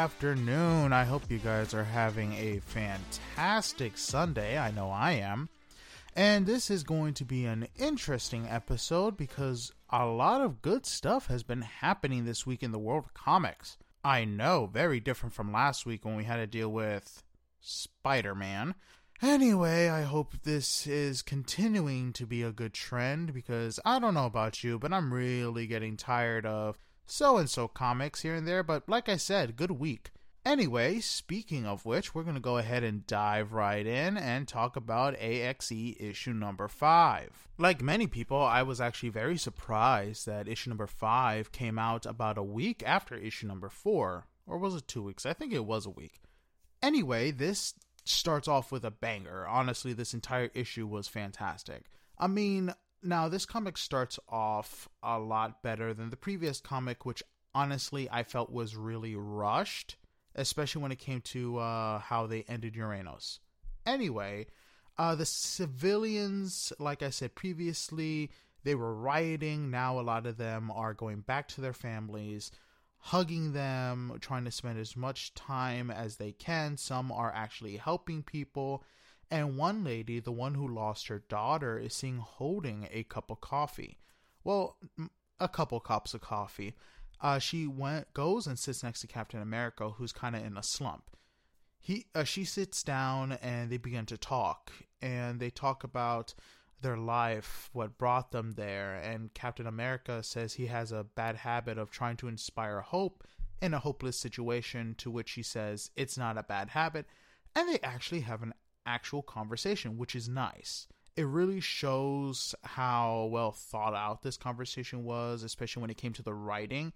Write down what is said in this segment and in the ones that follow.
afternoon. I hope you guys are having a fantastic Sunday. I know I am. And this is going to be an interesting episode because a lot of good stuff has been happening this week in the world of comics. I know, very different from last week when we had to deal with Spider Man. Anyway, I hope this is continuing to be a good trend because I don't know about you, but I'm really getting tired of so and so comics here and there. But like I said, good week. Anyway, speaking of which, we're going to go ahead and dive right in and talk about AXE issue number 5. Like many people, I was actually very surprised that issue number 5 came out about a week after issue number 4. Or was it two weeks? I think it was a week. Anyway, this starts off with a banger. Honestly, this entire issue was fantastic. I mean, now this comic starts off a lot better than the previous comic, which honestly I felt was really rushed, especially when it came to uh, how they ended Uranos. Anyway, uh, the civilians, like I said previously, they were rioting. Now a lot of them are going back to their families hugging them, trying to spend as much time as they can. Some are actually helping people. And one lady, the one who lost her daughter, is seen holding a cup of coffee. Well, a couple cups of coffee. Uh, she went goes and sits next to Captain America, who's kind of in a slump. He uh, she sits down and they begin to talk, and they talk about their life, what brought them there. And Captain America says he has a bad habit of trying to inspire hope in a hopeless situation, to which he says it's not a bad habit. And they actually have an actual conversation, which is nice. It really shows how well thought out this conversation was, especially when it came to the writing.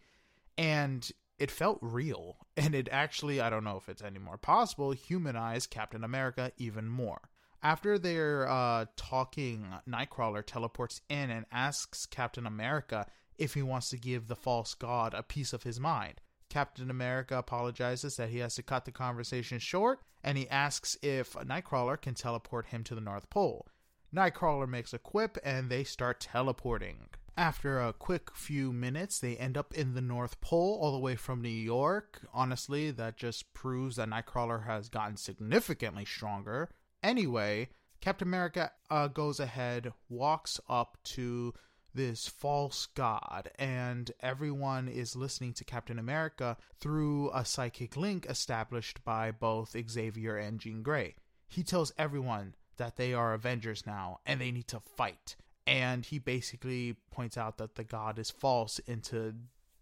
And it felt real. And it actually, I don't know if it's any more possible, humanized Captain America even more. After they're uh, talking, Nightcrawler teleports in and asks Captain America if he wants to give the false god a piece of his mind. Captain America apologizes that he has to cut the conversation short, and he asks if Nightcrawler can teleport him to the North Pole. Nightcrawler makes a quip, and they start teleporting. After a quick few minutes, they end up in the North Pole, all the way from New York. Honestly, that just proves that Nightcrawler has gotten significantly stronger. Anyway, Captain America uh, goes ahead, walks up to this false god, and everyone is listening to Captain America through a psychic link established by both Xavier and Jean Grey. He tells everyone that they are Avengers now and they need to fight. And he basically points out that the god is false into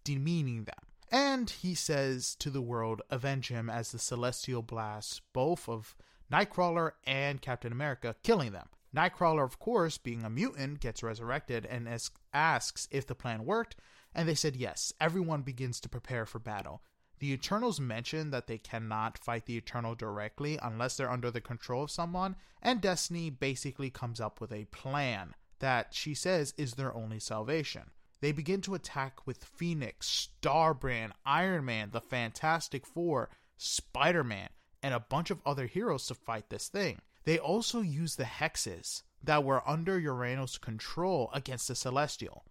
demeaning them. And he says to the world, avenge him as the celestial blasts both of Nightcrawler and Captain America, killing them. Nightcrawler, of course, being a mutant, gets resurrected and asks if the plan worked, and they said yes. Everyone begins to prepare for battle. The Eternals mention that they cannot fight the Eternal directly unless they're under the control of someone, and Destiny basically comes up with a plan that she says is their only salvation. They begin to attack with Phoenix, Starbrand, Iron Man, the Fantastic Four, Spider Man, and a bunch of other heroes to fight this thing. They also used the hexes that were under Uranos' control against the Celestial.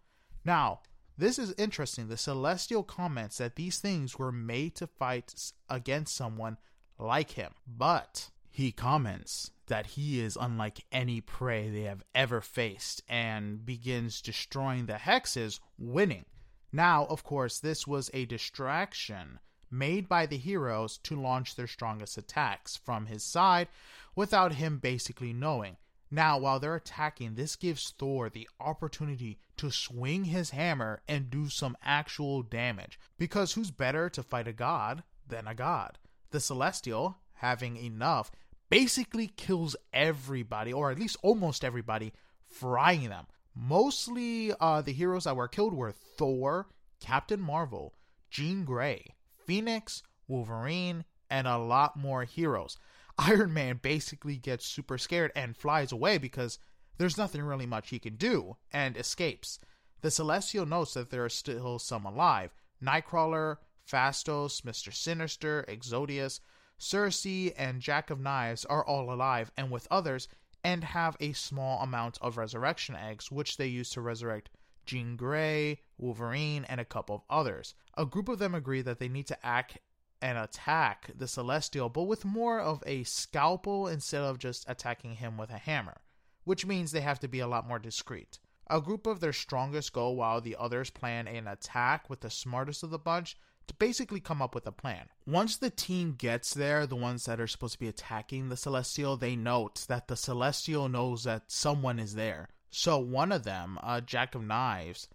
Now, this is interesting. The Celestial comments that these things were made to fight against someone like him, but he comments that he is unlike any prey they have ever faced and begins destroying the hexes, winning. Now, of course, this was a distraction made by the heroes to launch their strongest attacks from his side without him basically knowing. Now, while they're attacking, this gives Thor the opportunity to swing his hammer and do some actual damage. Because who's better to fight a god than a god? The Celestial, having enough, basically kills everybody, or at least almost everybody, frying them. Mostly uh, the heroes that were killed were Thor, Captain Marvel, Jean Grey, Phoenix, Wolverine, and a lot more heroes. Iron Man basically gets super scared and flies away because there's nothing really much he can do and escapes. The Celestial notes that there are still some alive Nightcrawler, Phastos, Mr. Sinister, Exodius, Circe, and Jack of Knives are all alive and with others and have a small amount of resurrection eggs, which they use to resurrect Jean Grey, Wolverine, and a couple of others. A group of them agree that they need to act and attack the Celestial, but with more of a scalpel instead of just attacking him with a hammer, which means they have to be a lot more discreet. A group of their strongest go while the others plan an attack with the smartest of the bunch to basically come up with a plan. Once the team gets there, the ones that are supposed to be attacking the Celestial, they note that the Celestial knows that someone is there. So one of them, uh, Jack of Knives,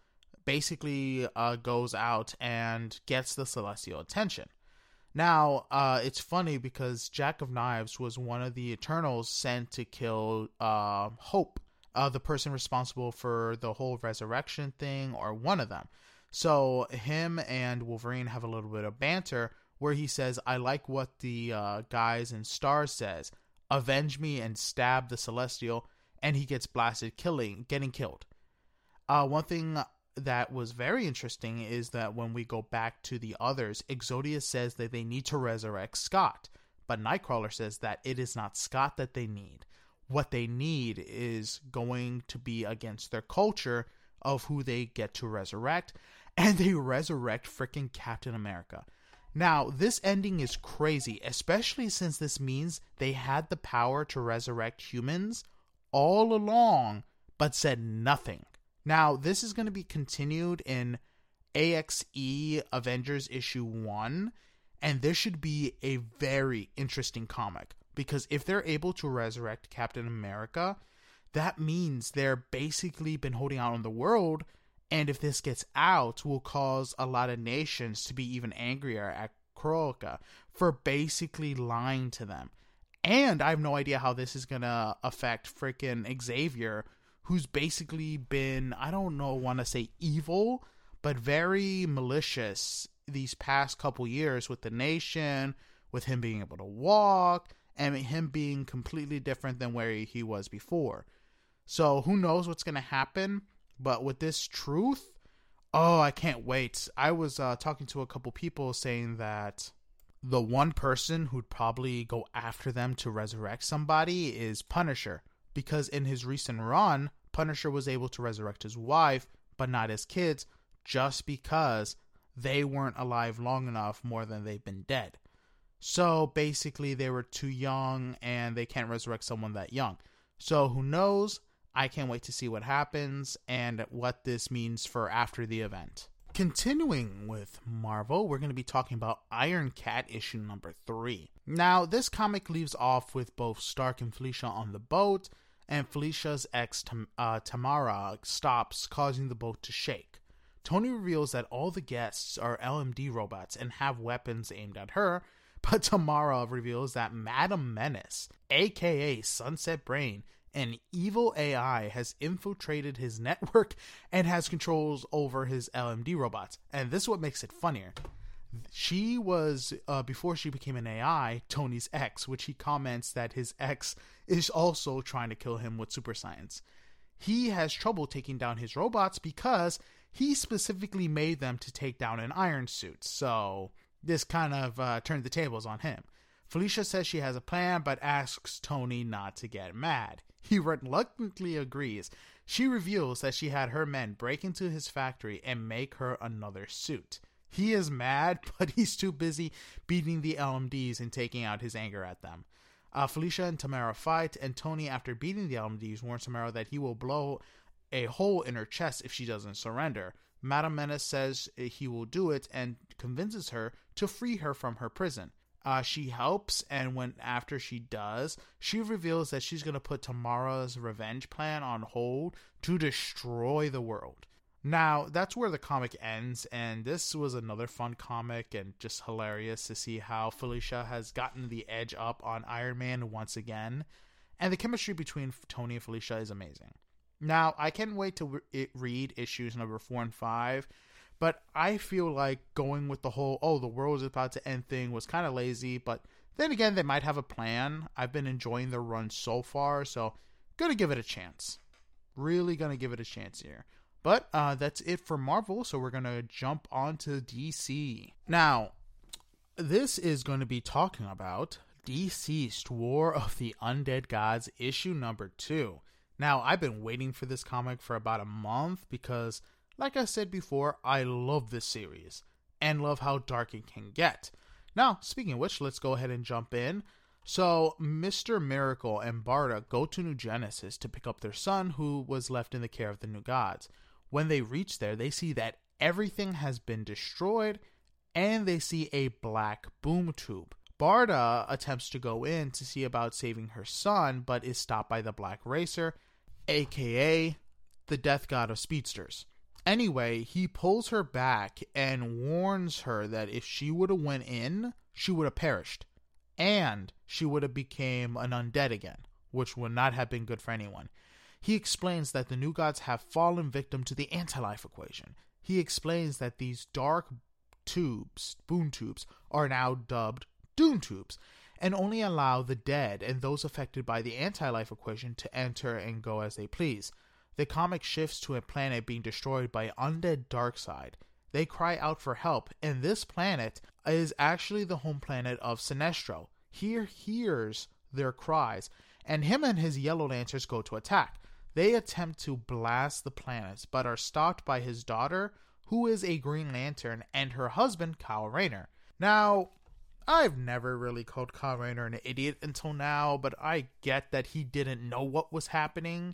basically uh, goes out and gets the Celestial attention. Now, uh, it's funny because Jack of Knives was one of the Eternals sent to kill uh, Hope, uh, the person responsible for the whole resurrection thing, or one of them. So, him and Wolverine have a little bit of banter where he says, I like what the uh, guys in Stars says avenge me and stab the Celestial, and he gets blasted, killing, getting killed. Uh, one thing that was very interesting is that when we go back to the others, Exodius says that they need to resurrect Scott, but Nightcrawler says that it is not Scott that they need. What they need is going to be against their culture of who they get to resurrect, and they resurrect freaking Captain America. Now, this ending is crazy, especially since this means they had the power to resurrect humans all along, but said nothing. Now, this is going to be continued in AXE Avengers issue 1, and this should be a very interesting comic because if they're able to resurrect Captain America, that means they're basically been holding out on the world and if this gets out will cause a lot of nations to be even angrier at Krakoa for basically lying to them. And I have no idea how this is going to affect freaking Xavier who's basically been, I don't know, want to say evil, but very malicious these past couple years with the nation, with him being able to walk, and him being completely different than where he was before. So who knows what's going to happen? But with this truth, oh, I can't wait. I was uh, talking to a couple people saying that the one person who'd probably go after them to resurrect somebody is Punisher because in his recent run, Punisher was able to resurrect his wife, but not his kids, just because they weren't alive long enough more than they've been dead. So basically, they were too young and they can't resurrect someone that young. So who knows? I can't wait to see what happens and what this means for after the event. Continuing with Marvel, we're going to be talking about Iron Cat issue number three. Now, this comic leaves off with both Stark and Felicia on the boat, and Felicia's ex uh, Tamara stops, causing the boat to shake. Tony reveals that all the guests are LMD robots and have weapons aimed at her, but Tamara reveals that Madam Menace, aka Sunset Bain, an evil AI, has infiltrated his network and has controls over his LMD robots. And this is what makes it funnier she was uh, before she became an AI, Tony's ex, which he comments that his ex is also trying to kill him with super science. He has trouble taking down his robots because he specifically made them to take down an iron suit. So this kind of uh, turned the tables on him. Felicia says she has a plan, but asks Tony not to get mad. He reluctantly agrees. She reveals that she had her men break into his factory and make her another suit. He is mad, but he's too busy beating the LMDs and taking out his anger at them. Uh, Felicia and Tamara fight, and Tony, after beating the LMDs, warns Tamara that he will blow a hole in her chest if she doesn't surrender. Madame Menace says he will do it and convinces her to free her from her prison. Uh, she helps, and when after she does, she reveals that she's going to put Tamara's revenge plan on hold to destroy the world. Now, that's where the comic ends, and this was another fun comic and just hilarious to see how Felicia has gotten the edge up on Iron Man once again. And the chemistry between Tony and Felicia is amazing. Now, I can't wait to re- read issues number four and five, but I feel like going with the whole, oh, the world is about to end thing was kind of lazy, but then again, they might have a plan. I've been enjoying the run so far, so gonna give it a chance. Really gonna give it a chance here. But uh, that's it for Marvel, so we're going to jump on to DC. Now, this is going to be talking about DCeased War of the Undead Gods, issue number two. Now, I've been waiting for this comic for about a month because Like I said before, I love this series and love how dark it can get. Now, speaking of which, let's go ahead and jump in. So, Mr. Miracle and Barda go to New Genesis to pick up their son, who was left in the care of the new gods. When they reach there, they see that everything has been destroyed and they see a black boom tube. Barda attempts to go in to see about saving her son, but is stopped by the Black Racer, aka the death god of speedsters. Anyway, he pulls her back and warns her that if she would have went in, she would have perished and she would have became an undead again, which would not have been good for anyone. He explains that the new gods have fallen victim to the anti-life equation. He explains that these dark tubes, boom tubes, are now dubbed doom tubes and only allow the dead and those affected by the anti-life equation to enter and go as they please. The comic shifts to a planet being destroyed by undead Darkseid. They cry out for help, and this planet is actually the home planet of Sinestro. He hears their cries, and him and his Yellow Lanterns go to attack. They attempt to blast the planets, but are stopped by his daughter, who is a Green Lantern, and her husband, Kyle Rayner. Now, I've never really called Kyle Rayner an idiot until now, but I get that he didn't know what was happening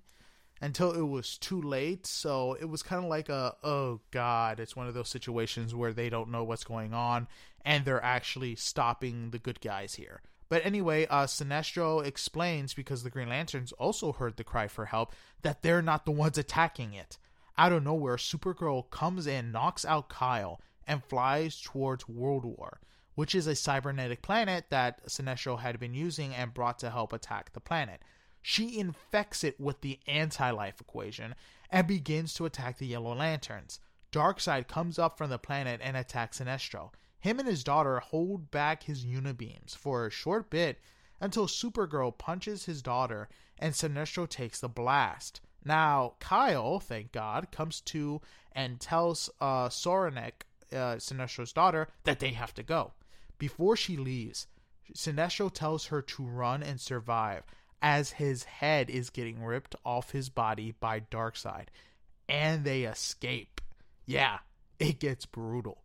until it was too late. So it was kind of like a, oh God, it's one of those situations where they don't know what's going on and they're actually stopping the good guys here. But anyway, uh, Sinestro explains because the Green Lanterns also heard the cry for help that they're not the ones attacking it. Out of nowhere, Supergirl comes in, knocks out Kyle, and flies towards World War, which is a cybernetic planet that Sinestro had been using and brought to help attack the planet she infects it with the anti life equation and begins to attack the Yellow Lanterns. Darkseid comes up from the planet and attacks Sinestro. Him and his daughter hold back his unibeams for a short bit until Supergirl punches his daughter and Sinestro takes the blast. Now, Kyle, thank God, comes to and tells uh, Soranik, uh, Sinestro's daughter, that they have to go. Before she leaves, Sinestro tells her to run and survive, as his head is getting ripped off his body by Darkseid. And they escape. Yeah, it gets brutal.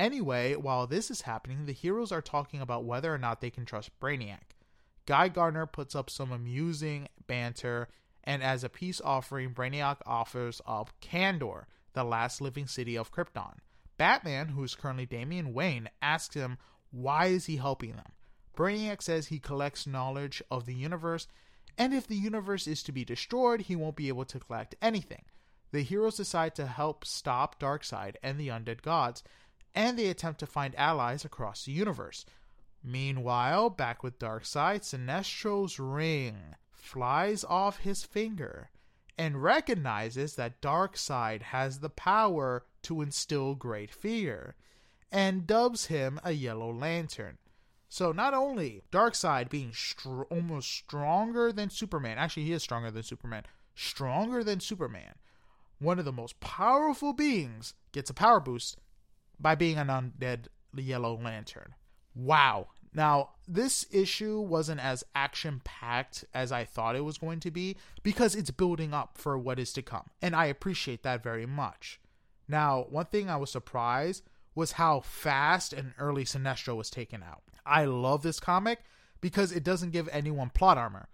Anyway, while this is happening, the heroes are talking about whether or not they can trust Brainiac. Guy Gardner puts up some amusing banter, and as a peace offering, Brainiac offers up Kandor, the last living city of Krypton. Batman, who is currently Damian Wayne, asks him why is he helping them. Brainiac says he collects knowledge of the universe, and if the universe is to be destroyed, he won't be able to collect anything. The heroes decide to help stop Darkseid and the undead gods, and they attempt to find allies across the universe. Meanwhile, back with Darkseid, Sinestro's ring flies off his finger and recognizes that Darkseid has the power to instill great fear, and dubs him a Yellow Lantern. So not only Darkseid being str- almost stronger than Superman, actually he is stronger than Superman, stronger than Superman, one of the most powerful beings gets a power boost by being an undead Yellow Lantern. Wow. Now, this issue wasn't as action packed as I thought it was going to be because it's building up for what is to come, and I appreciate that very much. Now, one thing I was surprised was how fast and early Sinestro was taken out. I love this comic because it doesn't give anyone plot armor.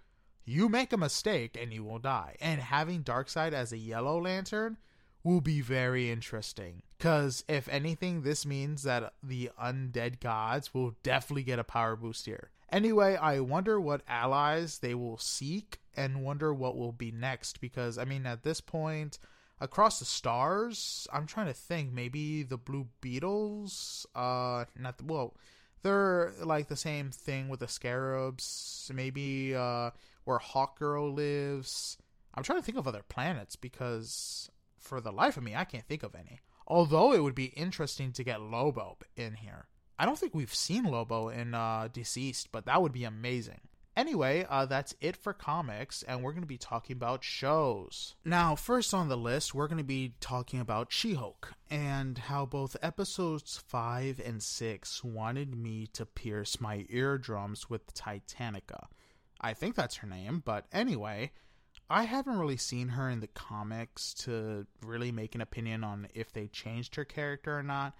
You make a mistake and you will die. And having Darkseid as a Yellow Lantern will be very interesting. Because if anything, this means that the undead gods will definitely get a power boost here. Anyway, I wonder what allies they will seek and wonder what will be next. Because, I mean, at this point, across the stars, I'm trying to think. Maybe the Blue Beetles? Uh, not the, well they're like the same thing with the scarabs. Maybe uh, where Hawkgirl lives. I'm trying to think of other planets because for the life of me, I can't think of any. Although it would be interesting to get Lobo in here. I don't think we've seen Lobo in uh, DCeased, but that would be amazing. Anyway, uh, that's it for comics, and we're going to be talking about shows. Now, first on the list, we're going to be talking about She Hulk, and how both episodes 5 and 6 wanted me to pierce my eardrums with Titanica. I think that's her name, but anyway, I haven't really seen her in the comics to really make an opinion on if they changed her character or not,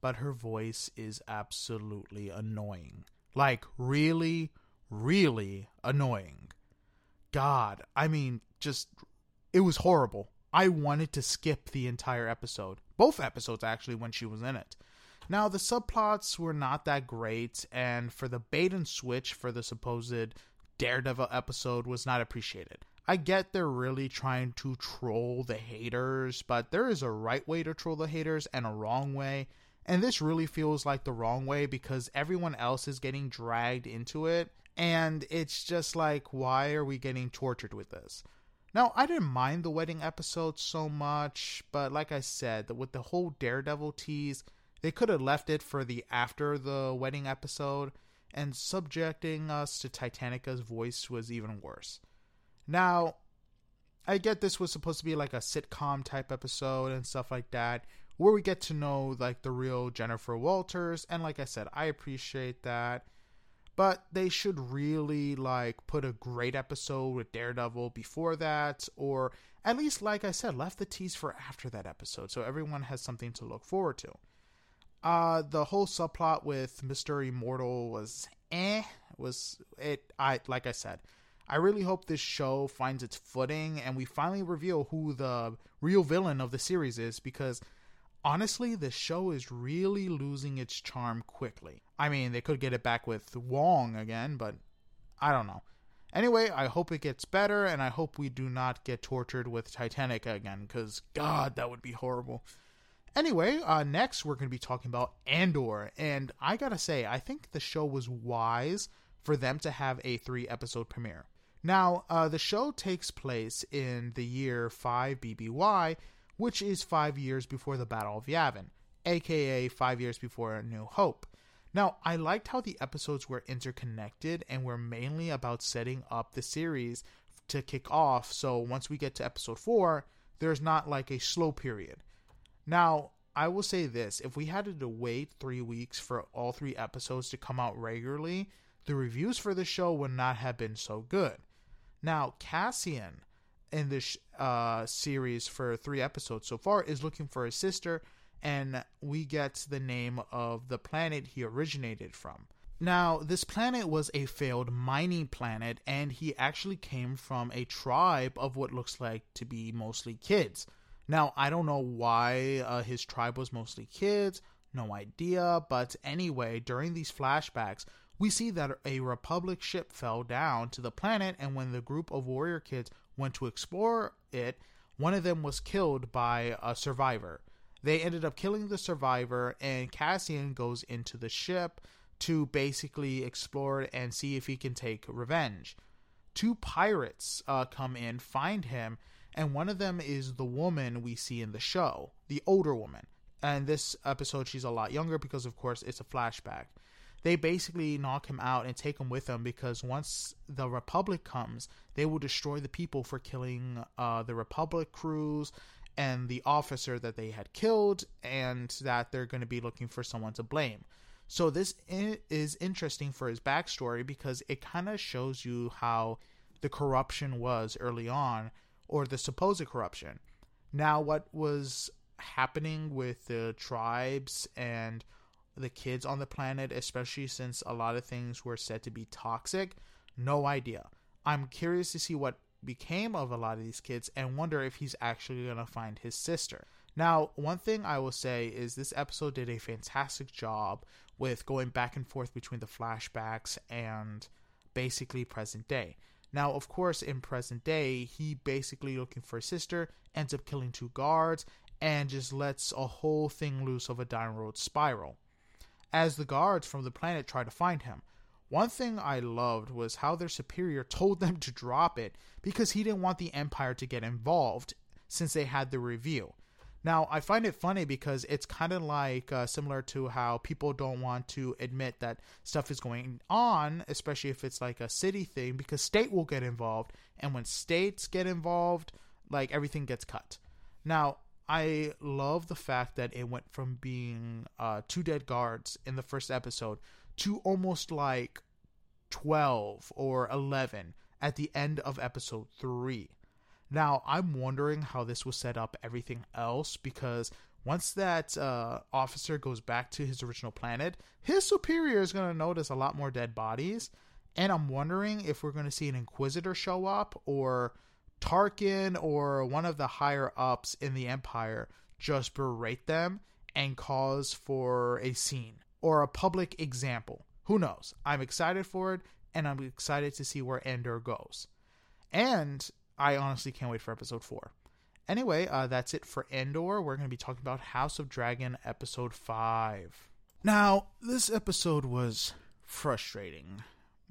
but her voice is absolutely annoying. Like, really, really annoying. God, I mean, just, it was horrible. I wanted to skip the entire episode. Both episodes, actually, when she was in it. Now, the subplots were not that great, and for the bait and switch for the supposed Daredevil episode was not appreciated. I get they're really trying to troll the haters, but there is a right way to troll the haters and a wrong way. And this really feels like the wrong way because everyone else is getting dragged into it. And it's just like, why are we getting tortured with this? Now, I didn't mind the wedding episode so much, but like I said, with the whole Daredevil tease, they could have left it for the after the wedding episode, and subjecting us to Titanic's voice was even worse. Now, I get this was supposed to be like a sitcom type episode and stuff like that, where we get to know like the real Jennifer Walters, and like I said, I appreciate that. But they should really like put a great episode with Daredevil before that, or at least, like I said, left the tease for after that episode, so everyone has something to look forward to. Uh, the whole subplot with Mister Immortal was eh. Was it? I like I said, I really hope this show finds its footing and we finally reveal who the real villain of the series is because honestly, the show is really losing its charm quickly. I mean, they could get it back with Wong again, but I don't know. Anyway, I hope it gets better and I hope we do not get tortured with Titanic again because, God, that would be horrible. Anyway, uh, next we're going to be talking about Andor, and I gotta say, I think the show was wise for them to have a three episode premiere. Now, uh, the show takes place in the year 5 BBY, which is five years before the Battle of Yavin, aka five years before New Hope. Now, I liked how the episodes were interconnected and were mainly about setting up the series to kick off, so once we get to episode 4, there's not like a slow period. Now, I will say this if we had to wait three weeks for all three episodes to come out regularly, the reviews for the show would not have been so good. Now, Cassian in this uh, series for three episodes so far is looking for his sister, and we get the name of the planet he originated from. Now, this planet was a failed mining planet, and he actually came from a tribe of what looks like to be mostly kids. Now, I don't know why uh, his tribe was mostly kids, no idea, but anyway, during these flashbacks, we see that a Republic ship fell down to the planet, and when the group of warrior kids went to explore it, one of them was killed by a survivor. They ended up killing the survivor, and Cassian goes into the ship to basically explore it and see if he can take revenge. Two pirates uh, come in, find him, and one of them is the woman we see in the show, the older woman. And this episode, she's a lot younger because, of course, it's a flashback they basically knock him out and take him with them because once the Republic comes, they will destroy the people for killing uh, the Republic crews and the officer that they had killed, and that they're going to be looking for someone to blame. So this is interesting for his backstory because it kind of shows you how the corruption was early on, or the supposed corruption. Now, what was happening with the tribes and the kids on the planet, especially since a lot of things were said to be toxic? No idea. I'm curious to see what became of a lot of these kids and wonder if he's actually going to find his sister. Now, one thing I will say is this episode did a fantastic job with going back and forth between the flashbacks and basically present day. Now, of course, in present day, he basically looking for his sister, ends up killing two guards, and just lets a whole thing loose of a downward spiral as the guards from the planet try to find him. One thing I loved was how their superior told them to drop it because he didn't want the Empire to get involved since they had the review. Now, I find it funny because it's kind of like uh, similar to how people don't want to admit that stuff is going on, especially if it's like a city thing, because state will get involved. And when states get involved, like everything gets cut. Now, I love the fact that it went from being uh, two dead guards in the first episode to almost like 12 or 11 at the end of episode 3. Now, I'm wondering how this will set up everything else because once that uh, officer goes back to his original planet, his superior is going to notice a lot more dead bodies. And I'm wondering if we're going to see an Inquisitor show up or Tarkin or one of the higher ups in the Empire just berate them and cause for a scene or a public example. Who knows? I'm excited for it and I'm excited to see where Andor goes. And I honestly can't wait for episode 4. Anyway, uh, that's it for Andor. We're going to be talking about House of Dragon episode 5. Now, this episode was frustrating.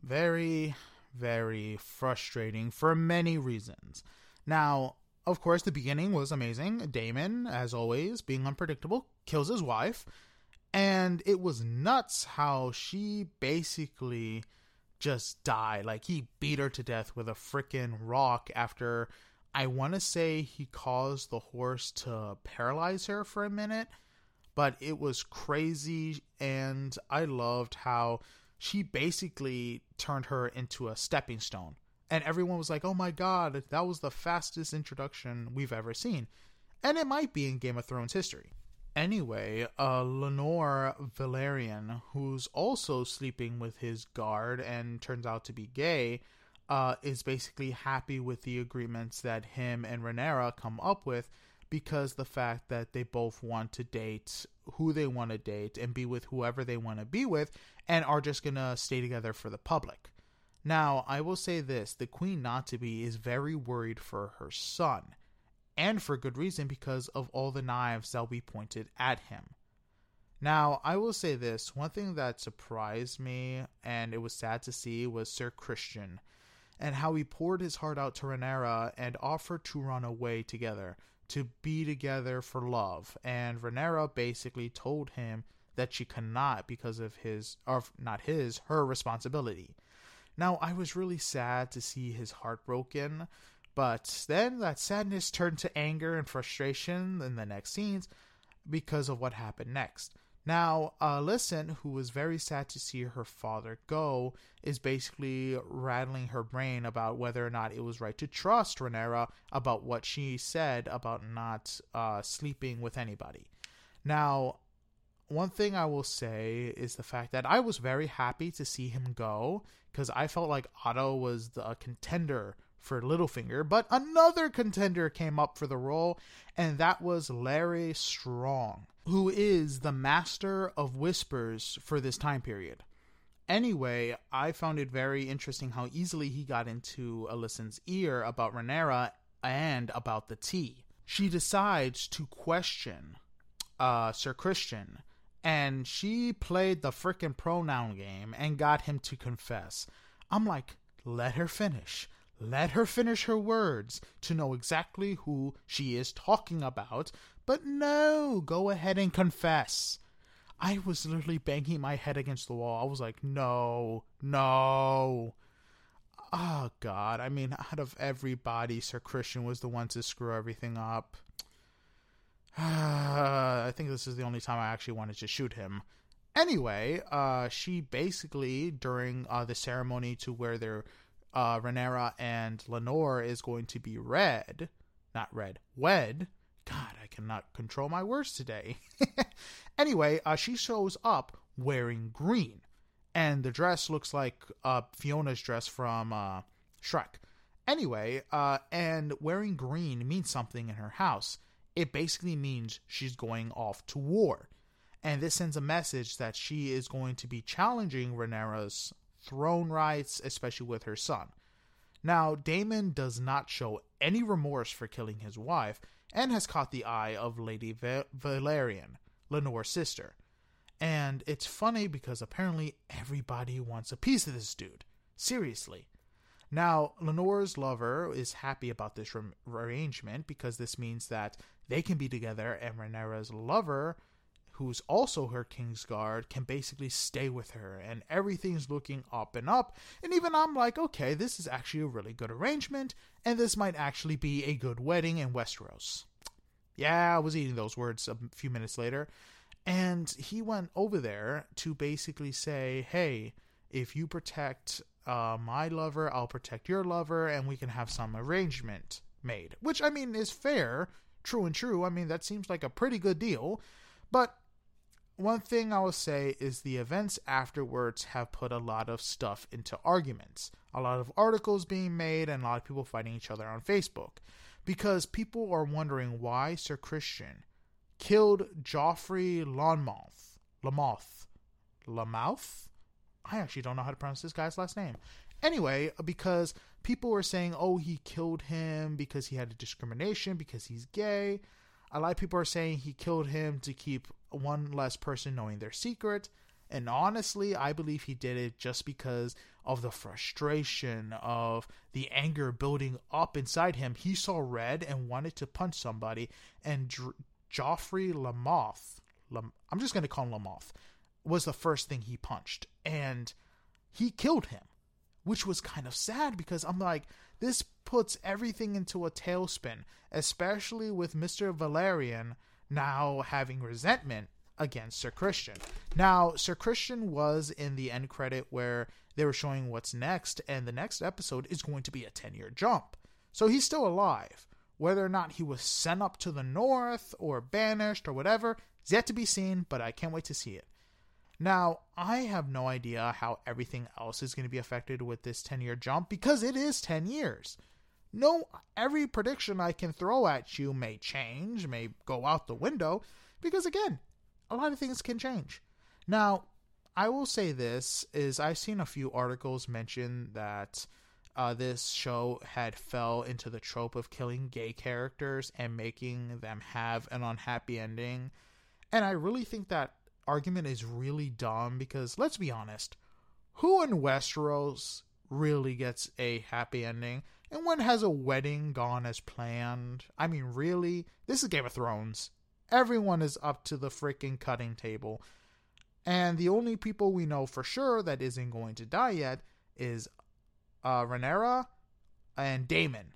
Very, very frustrating for many reasons. Now, of course, the beginning was amazing. Daemon, as always, being unpredictable, kills his wife. And it was nuts how she basically just died. Like, he beat her to death with a freaking rock after I want to say he caused the horse to paralyze her for a minute. But it was crazy. And I loved how she basically turned her into a stepping stone. And everyone was like, oh my god, that was the fastest introduction we've ever seen. And it might be in Game of Thrones history. Anyway, uh, Laenor Velaryon, who's also sleeping with his guard and turns out to be gay, uh, is basically happy with the agreements that him and Rhaenyra come up with because the fact that they both want to date who they want to date and be with whoever they want to be with and are just going to stay together for the public. Now, I will say this the Queen Not to Be is very worried for her son, and for good reason because of all the knives that will be pointed at him. Now, I will say this one thing that surprised me and it was sad to see was Sir Christian and how he poured his heart out to Rhaenyra and offered to run away together to be together for love. And Rhaenyra basically told him that she cannot because of his, or not his, her responsibility. Now, I was really sad to see his heart broken, but then that sadness turned to anger and frustration in the next scenes because of what happened next. Now, Alicent, who was very sad to see her father go, is basically rattling her brain about whether or not it was right to trust Rhaenyra about what she said about not uh, sleeping with anybody. Now, one thing I will say is the fact that I was very happy to see him go because I felt like Otto was the contender for Littlefinger, but another contender came up for the role, and that was Larys Strong who is the master of whispers for this time period. Anyway, I found it very interesting how easily he got into Alicent's ear about Rhaenyra and about the tea. She decides to question uh, Sir Christian, and she played the frickin' pronoun game and got him to confess. I'm like, let her finish. Let her finish her words to know exactly who she is talking about but no, go ahead and confess. I was literally banging my head against the wall. I was like, no, no. Oh, God. I mean, out of everybody, Sir Christian was the one to screw everything up. I think this is the only time I actually wanted to shoot him. Anyway, uh, she basically, during uh, the ceremony to where their uh, Rhaenyra and Laenor is going to be red, not red, wed, God, I cannot control my words today. anyway, uh, she shows up wearing green, and the dress looks like uh, Fiona's dress from uh, Shrek. Anyway, uh, and wearing green means something in her house. It basically means she's going off to war. And this sends a message that she is going to be challenging Rhaenyra's throne rights, especially with her son. Now, Daemon does not show any remorse for killing his wife, and has caught the eye of Lady Va- Velaryon, Laenor's sister. And it's funny because apparently everybody wants a piece of this dude. Seriously. Now, Laenor's lover is happy about this re- arrangement because this means that they can be together, and Rhaenyra's lover, who's also her king's guard, can basically stay with her, and everything's looking up and up. And even I'm like, okay, this is actually a really good arrangement, and this might actually be a good wedding in Westeros. Yeah, I was eating those words a few minutes later. And he went over there to basically say, hey, if you protect uh, my lover, I'll protect your lover, and we can have some arrangement. made, which I mean is fair, true and true. I mean, that seems like a pretty good deal. But one thing I will say is the events afterwards have put a lot of stuff into arguments. A lot of articles being made and a lot of people fighting each other on Facebook. Because people are wondering why Sir Christian killed Joffrey Lonmouth. Lamouth. Lamouth? I actually don't know how to pronounce this guy's last name. Anyway, because people were saying, oh, he killed him because he had a discrimination, because he's gay. A lot of people are saying he killed him to keep one less person knowing their secret. And honestly, I believe he did it just because of the frustration, of the anger building up inside him. He saw red and wanted to punch somebody. And Dr- Joffrey Lamoth, Lam- I'm just going to call him Lamoth, was the first thing he punched. And he killed him, which was kind of sad because I'm like, this puts everything into a tailspin, especially with Mr. Velaryon now having resentment against Sir Christian. Now, Sir Christian was in the end credit where they were showing what's next, and the next episode is going to be a 10 year jump. So he's still alive. Whether or not he was sent up to the north or banished or whatever is yet to be seen, but I can't wait to see it. Now, I have no idea how everything else is going to be affected with this 10 year jump because it is 10 years. No, every prediction I can throw at you may change, may go out the window, because again, a lot of things can change. Now, I will say this is I've seen a few articles mention that uh, this show had fell into the trope of killing gay characters and making them have an unhappy ending. And I really think that argument is really dumb because let's be honest, who in Westeros really gets a happy ending? And when has a wedding gone as planned? I mean, really? This is Game of Thrones. Everyone is up to the freaking cutting table. And the only people we know for sure that isn't going to die yet is uh, Rhaenyra and Daemon.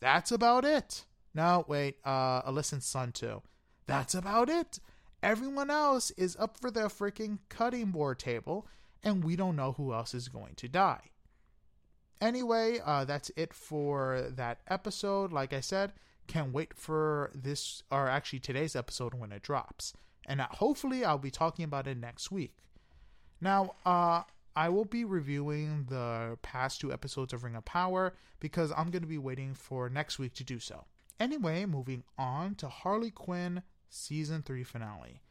That's about it. No, wait, uh, Alicent's son too. That's about it. Everyone else is up for the freaking cutting board table, and we don't know who else is going to die. Anyway, uh, that's it for that episode. Like I said, can't wait for this, or actually today's episode when it drops. And uh, hopefully, I'll be talking about it next week. Now, uh, I will be reviewing the past two episodes of Ring of Power because I'm going to be waiting for next week to do so. Anyway, moving on to Harley Quinn season 3 finale.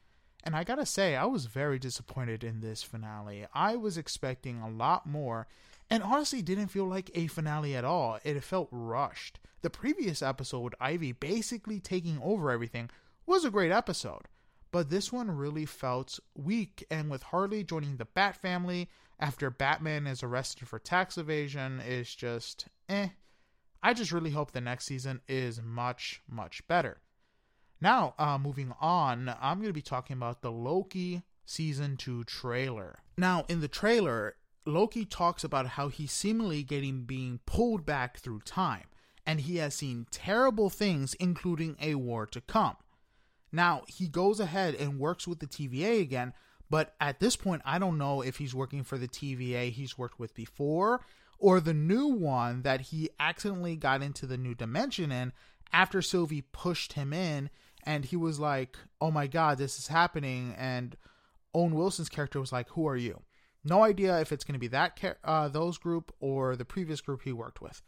And I gotta say, I was very disappointed in this finale. I was expecting a lot more, and honestly didn't feel like a finale at all. It felt rushed. The previous episode, Ivy basically taking over everything, was a great episode. But this one really felt weak, and with Harley joining the Bat family after Batman is arrested for tax evasion, is just eh. I just really hope the next season is much, much better. Now, uh, moving on, I'm going to be talking about the Loki season 2 trailer. Now, in the trailer, Loki talks about how he's seemingly getting being pulled back through time, and he has seen terrible things, including a war to come. Now, he goes ahead and works with the TVA again, but at this point, I don't know if he's working for the TVA he's worked with before or the new one that he accidentally got into the new dimension in after Sylvie pushed him in and he was like, "Oh my god, this is happening." And Owen Wilson's character was like, "Who are you?" No idea if it's going to be that uh, those group or the previous group he worked with.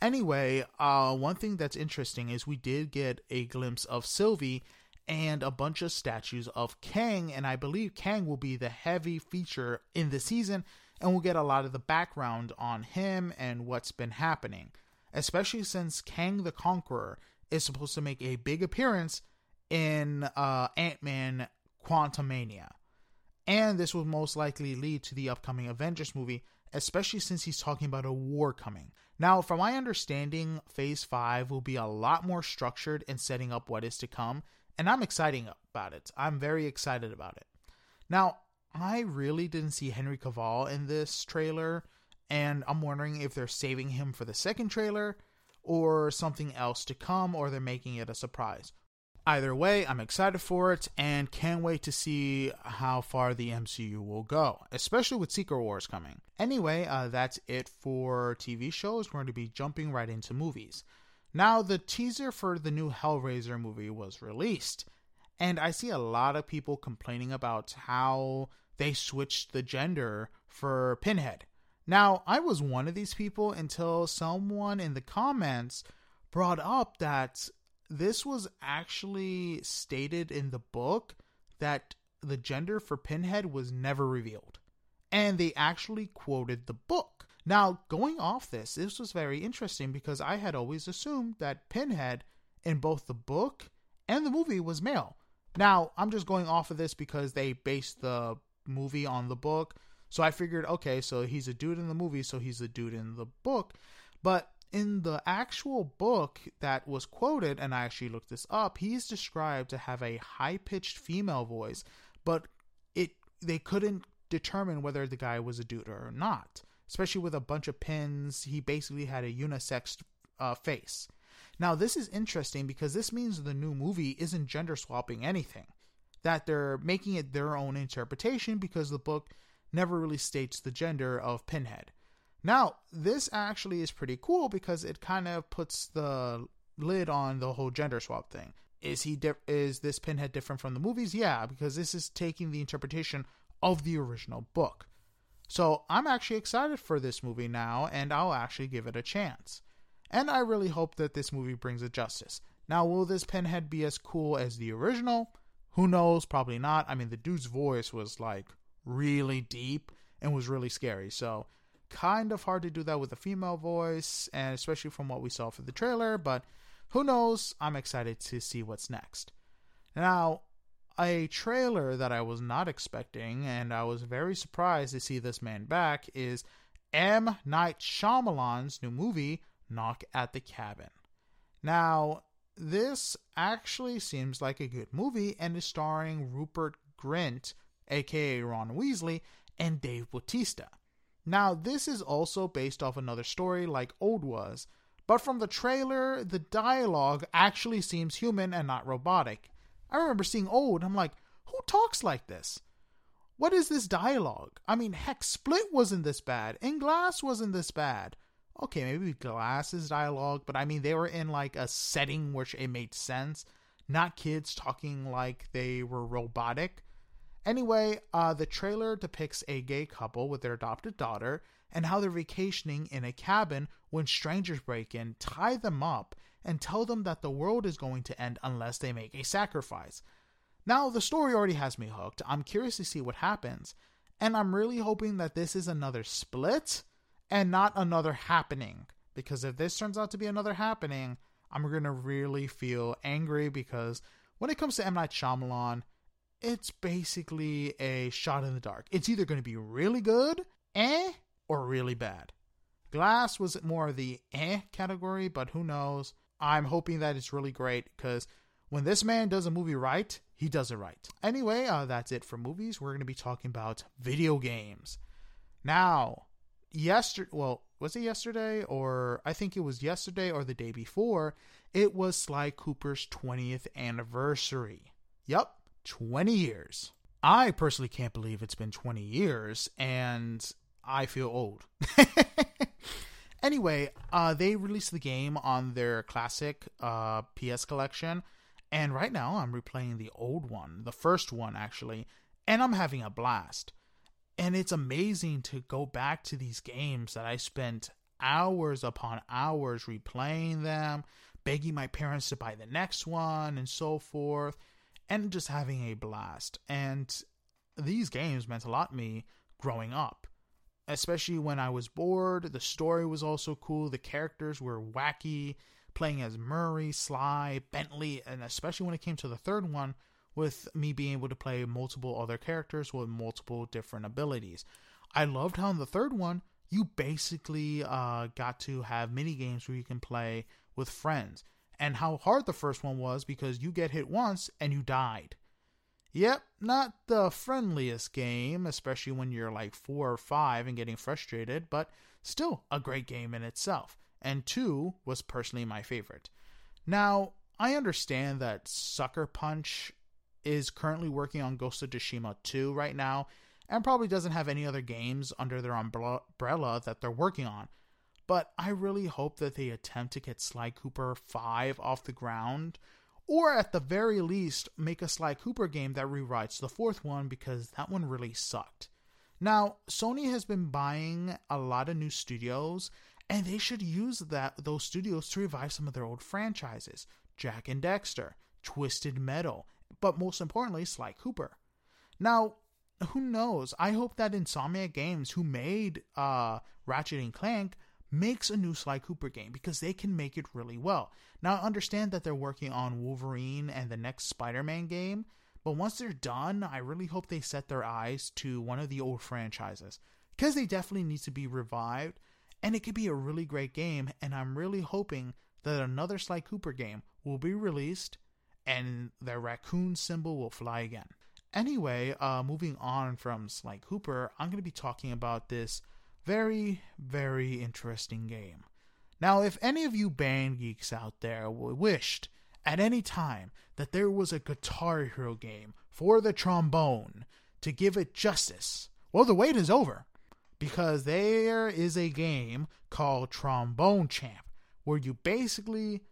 Anyway, uh, one thing that's interesting is we did get a glimpse of Sylvie and a bunch of statues of Kang, and I believe Kang will be the heavy feature in the season, and we'll get a lot of the background on him and what's been happening, especially since Kang the Conqueror is supposed to make a big appearance in uh, Ant Man Quantumania. And this will most likely lead to the upcoming Avengers movie, especially since he's talking about a war coming. Now, from my understanding, Phase 5 will be a lot more structured in setting up what is to come, and I'm excited about it. I'm very excited about it. Now, I really didn't see Henry Cavill in this trailer, and I'm wondering if they're saving him for the second trailer or something else to come, or they're making it a surprise. Either way, I'm excited for it and can't wait to see how far the MCU will go, especially with Secret Wars coming. Anyway, uh, that's it for TV shows. We're going to be jumping right into movies. Now, the teaser for the new Hellraiser movie was released, and I see a lot of people complaining about how they switched the gender for Pinhead. Now, I was one of these people until someone in the comments brought up that this was actually stated in the book that the gender for Pinhead was never revealed. And they actually quoted the book. Now, going off this, this was very interesting because I had always assumed that Pinhead in both the book and the movie was male. Now, I'm just going off of this because they based the movie on the book. So I figured, okay, so he's a dude in the movie, so he's a dude in the book. But in the actual book that was quoted, and I actually looked this up, he's described to have a high pitched female voice, but it they couldn't determine whether the guy was a dude or not. Especially with a bunch of pins, he basically had a unisex uh, face. Now, this is interesting because this means the new movie isn't gender swapping anything. That they're making it their own interpretation because the book never really states the gender of Pinhead. Now, this actually is pretty cool because it kind of puts the lid on the whole gender swap thing. Is he di- is this Pinhead different from the movies? Yeah, because this is taking the interpretation of the original book. So, I'm actually excited for this movie now and I'll actually give it a chance. And I really hope that this movie brings it justice. Now, will this Pinhead be as cool as the original? Who knows? Probably not. I mean, the dude's voice was like really deep and was really scary. So, kind of hard to do that with a female voice, and especially from what we saw for the trailer, but who knows? I'm excited to see what's next. Now, a trailer that I was not expecting, and I was very surprised to see this man back, is M. Night Shyamalan's new movie, Knock at the Cabin. Now, this actually seems like a good movie and is starring Rupert Grint, aka Ron Weasley, and Dave Bautista. Now, this is also based off another story like Old was, but from the trailer, the dialogue actually seems human and not robotic. I remember seeing Old, I'm like, who talks like this? What is this dialogue? I mean, heck, Split wasn't this bad, and Glass wasn't this bad. Okay, maybe Glass's dialogue, but I mean, they were in like a setting which it made sense, not kids talking like they were robotic. Anyway, uh, the trailer depicts a gay couple with their adopted daughter and how they're vacationing in a cabin when strangers break in, tie them up, and tell them that the world is going to end unless they make a sacrifice. Now, the story already has me hooked. I'm curious to see what happens, and I'm really hoping that this is another split and not another happening. Because if this turns out to be another happening, I'm gonna really feel angry because when it comes to M. Night Shyamalan, it's basically a shot in the dark. It's either going to be really good, eh, or really bad. Glass was more the eh category, but who knows? I'm hoping that it's really great because when this man does a movie right, he does it right. Anyway, uh, that's it for movies. We're going to be talking about video games. Now, yesterday, well, was it yesterday or I think it was yesterday or the day before? It was Sly Cooper's 20th anniversary. Yup, 20 years. I personally can't believe it's been 20 years and I feel old. anyway, uh, they released the game on their classic uh, PS collection, and right now I'm replaying the old one, the first one actually, and I'm having a blast. And it's amazing to go back to these games that I spent hours upon hours replaying them, begging my parents to buy the next one, and so forth and just having a blast. And these games meant a lot to me growing up, especially when I was bored. The story was also cool, the characters were wacky, playing as Murray, Sly, Bentley, and especially when it came to the third one, with me being able to play multiple other characters with multiple different abilities. I loved how in the third one, you basically uh, got to have mini games where you can play with friends and how hard the first one was because you get hit once and you died. Yep, not the friendliest game, especially when you're like four or five and getting frustrated, but still a great game in itself. And two was personally my favorite. Now, I understand that Sucker Punch is currently working on Ghost of Tsushima 2 right now, and probably doesn't have any other games under their umbrella that they're working on. But I really hope that they attempt to get Sly Cooper 5 off the ground, or at the very least, make a Sly Cooper game that rewrites the fourth one because that one really sucked. Now, Sony has been buying a lot of new studios, and they should use that those studios to revive some of their old franchises. Jak and Daxter, Twisted Metal, but most importantly, Sly Cooper. Now, who knows? I hope that Insomniac Games, who made uh, Ratchet and Clank, makes a new Sly Cooper game because they can make it really well. Now, I understand that they're working on Wolverine and the next Spider Man game, but once they're done, I really hope they set their eyes to one of the old franchises because they definitely need to be revived and it could be a really great game. And I'm really hoping that another Sly Cooper game will be released and the raccoon symbol will fly again. Anyway, uh, moving on from Sly Cooper, I'm going to be talking about this very, very interesting game. Now, if any of you band geeks out there wished at any time that there was a Guitar Hero game for the trombone to give it justice, well, the wait is over because there is a game called Trombone Champ where you basically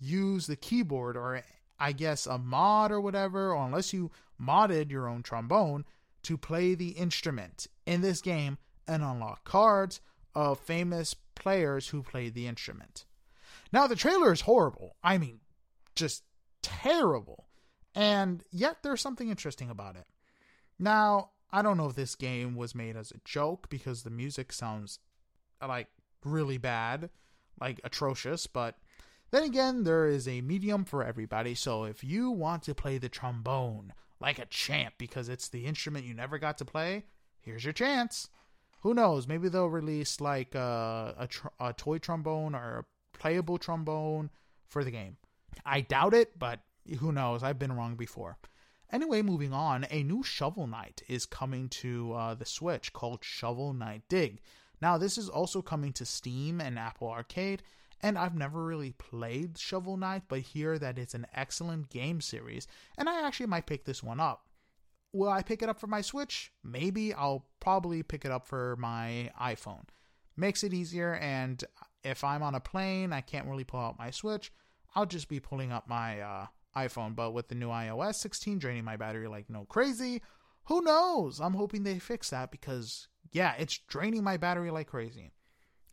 use the keyboard or I guess a mod or whatever, or unless you modded your own trombone to play the instrument in this game and unlock cards of famous players who played the instrument. Now, the trailer is horrible. I mean, just terrible. And yet, there's something interesting about it. Now, I don't know if this game was made as a joke because the music sounds like really bad, like atrocious, but then again, there is a medium for everybody, so if you want to play the trombone like a champ because it's the instrument you never got to play, here's your chance. Who knows? Maybe they'll release like a, a, tr- a toy trombone or a playable trombone for the game. I doubt it, but who knows? I've been wrong before. Anyway, moving on, a new Shovel Knight is coming to uh, the Switch called Shovel Knight Dig. Now, this is also coming to Steam and Apple Arcade, and I've never really played Shovel Knight, but hear that it's an excellent game series, and I actually might pick this one up. Will I pick it up for my Switch? Maybe I'll probably pick it up for my iPhone. Makes it easier, and if I'm on a plane, I can't really pull out my Switch. I'll just be pulling up my uh, iPhone. But with the new iOS 16 draining my battery like no crazy, who knows? I'm hoping they fix that because, yeah, it's draining my battery like crazy.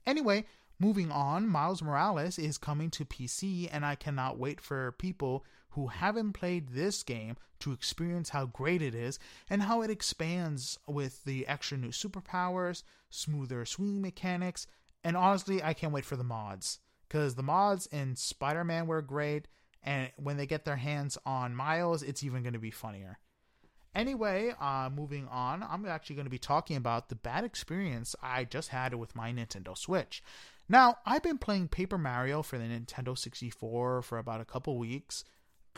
Anyway, Moving on, Miles Morales is coming to PC, and I cannot wait for people who haven't played this game to experience how great it is and how it expands with the extra new superpowers, smoother swing mechanics, and honestly, I can't wait for the mods. Because the mods in Spider Man were great, and when they get their hands on Miles, it's even going to be funnier. Anyway, uh, moving on, I'm actually going to be talking about the bad experience I just had with my Nintendo Switch. Now, I've been playing Paper Mario for the Nintendo 64 for about a couple weeks,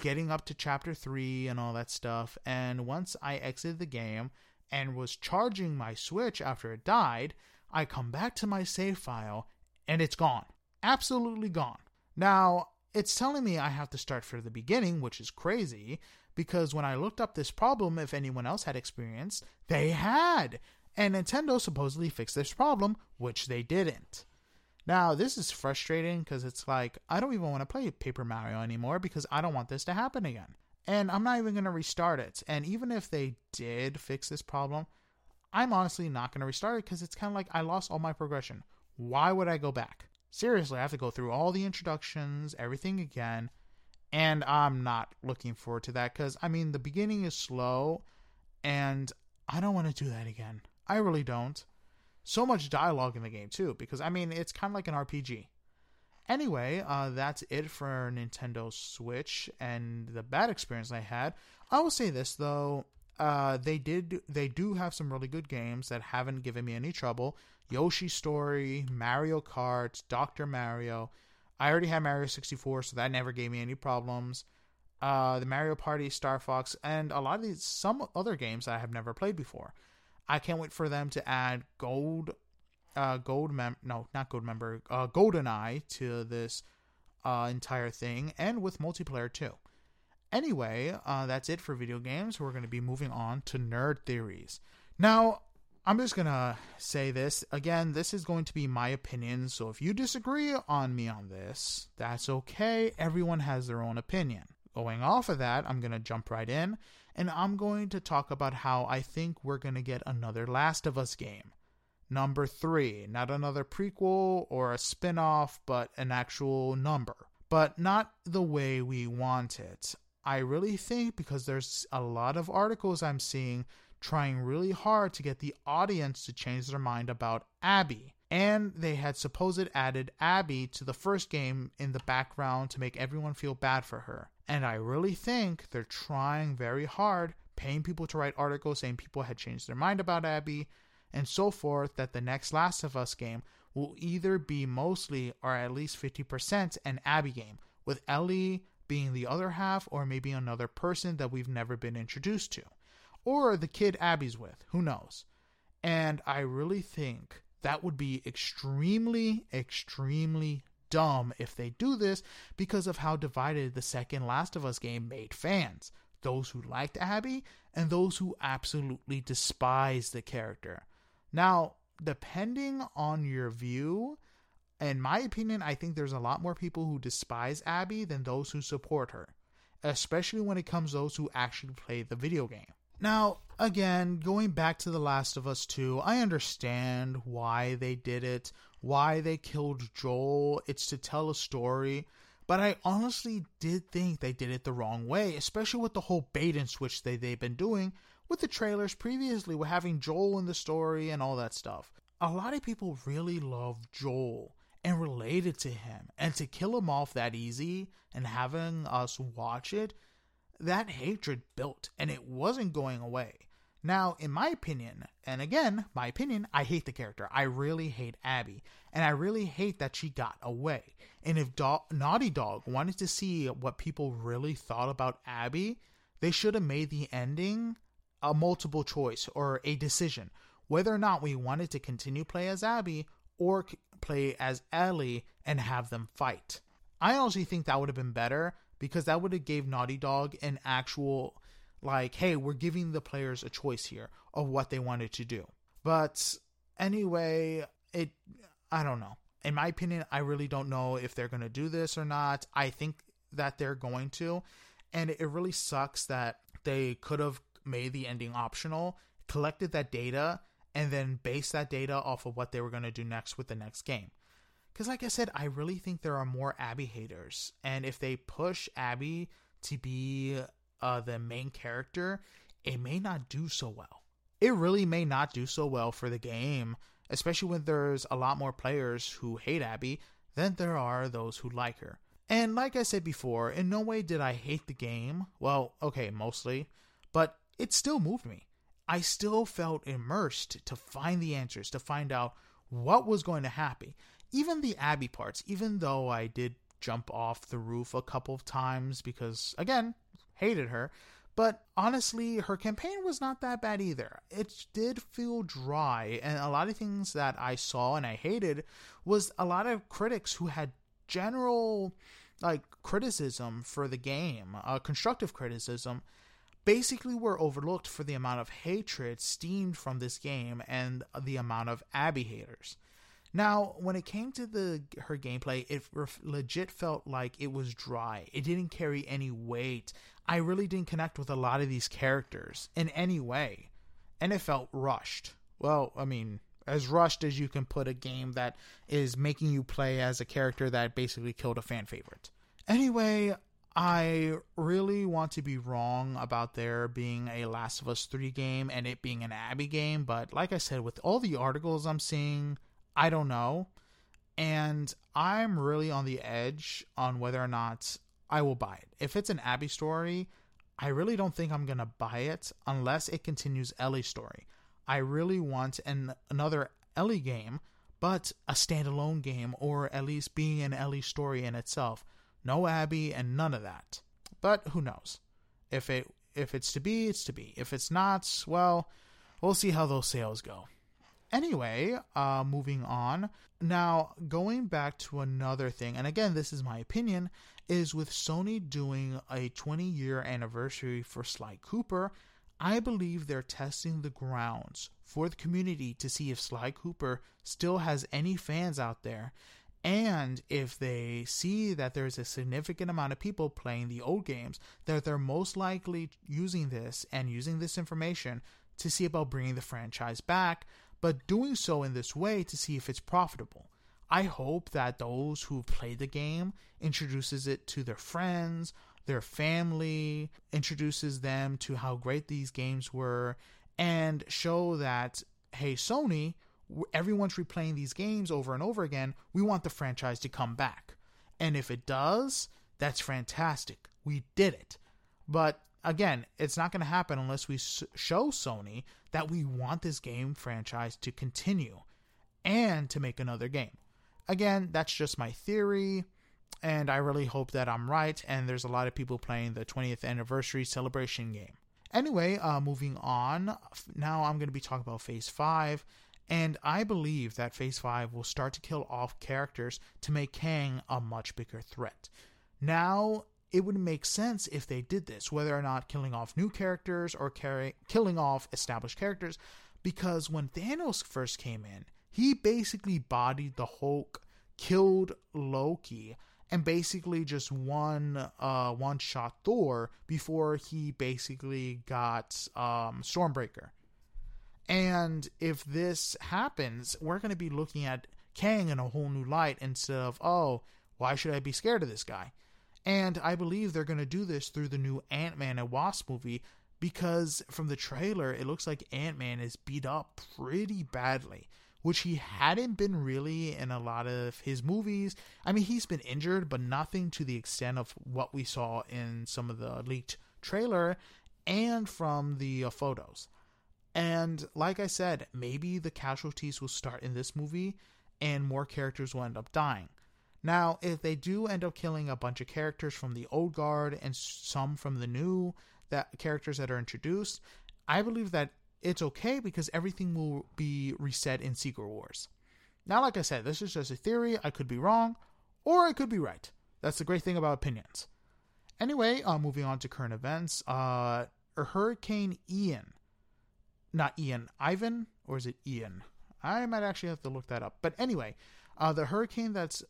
getting up to chapter 3 and all that stuff, and once I exited the game and was charging my Switch after it died, I come back to my save file and it's gone. Absolutely gone. Now, it's telling me I have to start from the beginning, which is crazy, because when I looked up this problem, if anyone else had experienced, they had. And Nintendo supposedly fixed this problem, which they didn't. Now, this is frustrating because it's like, I don't even want to play Paper Mario anymore because I don't want this to happen again. And I'm not even going to restart it. And even if they did fix this problem, I'm honestly not going to restart it because it's kind of like I lost all my progression. Why would I go back? Seriously, I have to go through all the introductions, everything again. And I'm not looking forward to that because, I mean, the beginning is slow and I don't want to do that again. I really don't so much dialogue in the game too because i mean it's kind of like an rpg anyway uh, that's it for nintendo switch and the bad experience i had. I will say this though uh, they did they do have some really good games that haven't given me any trouble. Yoshi story mario kart dr mario. I already had mario 64 so that never gave me any problems. Uh, the mario party star fox and a lot of these some other games i have never played before I can't wait for them to add gold, uh, gold mem no, not gold member, uh, GoldenEye to this uh, entire thing, and with multiplayer too. Anyway, uh, that's it for video games. We're going to be moving on to nerd theories. Now, I'm just gonna say this again. This is going to be my opinion, so if you disagree on me on this, that's okay. Everyone has their own opinion. Going off of that, I'm gonna jump right in, and I'm going to talk about how I think we're gonna get another Last of Us game. Number three, not another prequel or a spin off, but an actual number. But not the way we want it. I really think because there's a lot of articles I'm seeing trying really hard to get the audience to change their mind about Abby. And they had supposed added Abby to the first game in the background to make everyone feel bad for her. And I really think they're trying very hard, paying people to write articles saying people had changed their mind about Abby and so forth, that the next Last of Us game will either be mostly or at least 50% an Abby game, with Ellie being the other half or maybe another person that we've never been introduced to or the kid Abby's with. Who knows? And I really think that would be extremely, extremely dumb if they do this because of how divided the second Last of Us game made fans. Those who liked Abby and those who absolutely despised the character. Now, depending on your view, in my opinion, I think there's a lot more people who despise Abby than those who support her, especially when it comes to those who actually play the video game. Now, again, going back to The Last of Us 2, I understand why they did it, why they killed Joel. It's to tell a story. But I honestly did think they did it the wrong way, especially with the whole bait and switch they, they've been doing with the trailers previously, with having Joel in the story and all that stuff. A lot of people really love Joel and related to him, and to kill him off that easy and having us watch it that hatred built and it wasn't going away. Now, in my opinion, and again, my opinion, I hate the character. I really hate Abby. And I really hate that she got away. And if Do- Naughty Dog wanted to see what people really thought about Abby, they should have made the ending a multiple choice or a decision whether or not we wanted to continue play as Abby or play as Ellie and have them fight. I honestly think that would have been better because that would have gave Naughty Dog an actual like, hey, we're giving the players a choice here of what they wanted to do. But anyway, it I don't know. In my opinion, I really don't know if they're going to do this or not. I think that they're going to, and it really sucks that they could have made the ending optional, collected that data, and then based that data off of what they were going to do next with the next game. Because, like I said, I really think there are more Abby haters. And if they push Abby to be uh, the main character, it may not do so well. It really may not do so well for the game, especially when there's a lot more players who hate Abby than there are those who like her. And like I said before, in no way did I hate the game. Well, okay, mostly. But it still moved me. I still felt immersed to find the answers, to find out what was going to happen even the Abby parts, even though I did jump off the roof a couple of times because, again, hated her. But honestly, her campaign was not that bad either. It did feel dry, and a lot of things that I saw and I hated was a lot of critics who had general like criticism for the game, uh, constructive criticism, basically were overlooked for the amount of hatred steamed from this game and the amount of Abby haters. Now, when it came to the her gameplay, it legit felt like it was dry. It didn't carry any weight. I really didn't connect with a lot of these characters in any way, and it felt rushed. Well, I mean, as rushed as you can put a game that is making you play as a character that basically killed a fan favorite. Anyway, I really want to be wrong about there being a Last of Us 3 game and it being an Abby game, but like I said, with all the articles I'm seeing, I don't know. And I'm really on the edge on whether or not I will buy it. If it's an Abby story, I really don't think I'm going to buy it unless it continues Ellie's story. I really want an another Ellie game, but a standalone game or at least being an Ellie story in itself. No Abby and none of that. But who knows? If it if it's to be, it's to be. If it's not, well, we'll see how those sales go. Anyway, uh, moving on. Now, going back to another thing, and again, this is my opinion, is with Sony doing a 20 year anniversary for Sly Cooper, I believe they're testing the grounds for the community to see if Sly Cooper still has any fans out there. And if they see that there's a significant amount of people playing the old games, that they're most likely using this and using this information to see about bringing the franchise back, but doing so in this way to see if it's profitable. I hope that those who play the game introduces it to their friends, their family, introduces them to how great these games were, and show that, hey, Sony, everyone's replaying these games over and over again. We want the franchise to come back. And if it does, that's fantastic. We did it. But again, it's not going to happen unless we show Sony that we want this game franchise to continue and to make another game. Again, that's just my theory, and I really hope that I'm right. And there's a lot of people playing the 20th anniversary celebration game. Anyway, uh, moving on. Now I'm going to be talking about Phase 5. And I believe that Phase 5 will start to kill off characters to make Kang a much bigger threat. Now, it would make sense if they did this, whether or not killing off new characters or carry, killing off established characters, because when Thanos first came in, he basically bodied the Hulk, killed Loki, and basically just one uh, one shot Thor before he basically got um, Stormbreaker. And if this happens, we're going to be looking at Kang in a whole new light instead of, oh, why should I be scared of this guy? And I believe they're going to do this through the new Ant Man and Wasp movie because from the trailer, it looks like Ant Man is beat up pretty badly, which he hadn't been really in a lot of his movies. I mean, he's been injured, but nothing to the extent of what we saw in some of the leaked trailer and from the uh, photos. And like I said, maybe the casualties will start in this movie and more characters will end up dying. Now, if they do end up killing a bunch of characters from the old guard and some from the new that characters that are introduced, I believe that it's okay because everything will be reset in Secret Wars. Now, like I said, this is just a theory. I could be wrong, or I could be right. That's the great thing about opinions. Anyway, uh, moving on to current events. Uh, Hurricane Ian, not Ian, Ivan, or is it Ian? I might actually have to look that up. But anyway, uh, the hurricane that's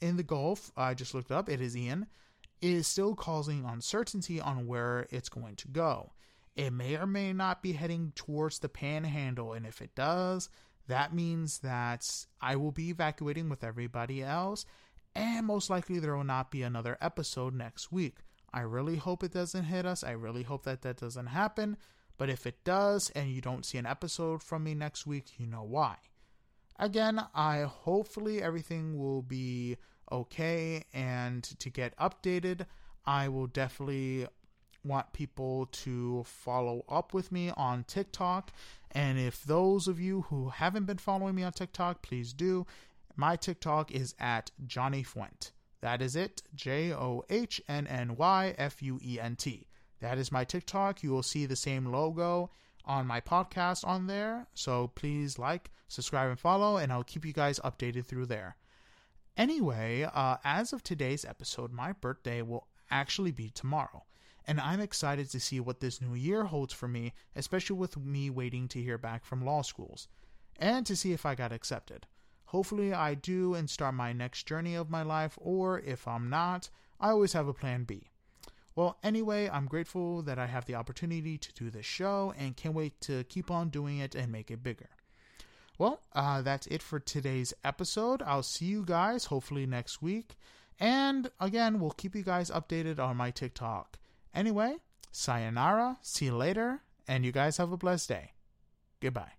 in the Gulf, I just looked up, it is Ian, is still causing uncertainty on where it's going to go. It may or may not be heading towards the panhandle, and if it does, that means that I will be evacuating with everybody else, and most likely there will not be another episode next week. I really hope it doesn't hit us. I really hope that that doesn't happen. But if it does and you don't see an episode from me next week, you know why. Again, I hopefully everything will be okay and to get updated, I will definitely want people to follow up with me on TikTok. And if those of you who haven't been following me on TikTok, please do. My TikTok is at Johnny Fuent. That is it. J O H N N Y F U E N T. That is my TikTok. You will see the same logo on my podcast on there. So please like, subscribe, and follow, and I'll keep you guys updated through there. Anyway, uh, as of today's episode, my birthday will actually be tomorrow. And I'm excited to see what this new year holds for me, especially with me waiting to hear back from law schools and to see if I got accepted. Hopefully, I do and start my next journey of my life, or if I'm not, I always have a plan B. Well, anyway, I'm grateful that I have the opportunity to do this show and can't wait to keep on doing it and make it bigger. Well, uh, that's it for today's episode. I'll see you guys hopefully next week. And again, we'll keep you guys updated on my TikTok. Anyway, sayonara, see you later, and you guys have a blessed day. Goodbye.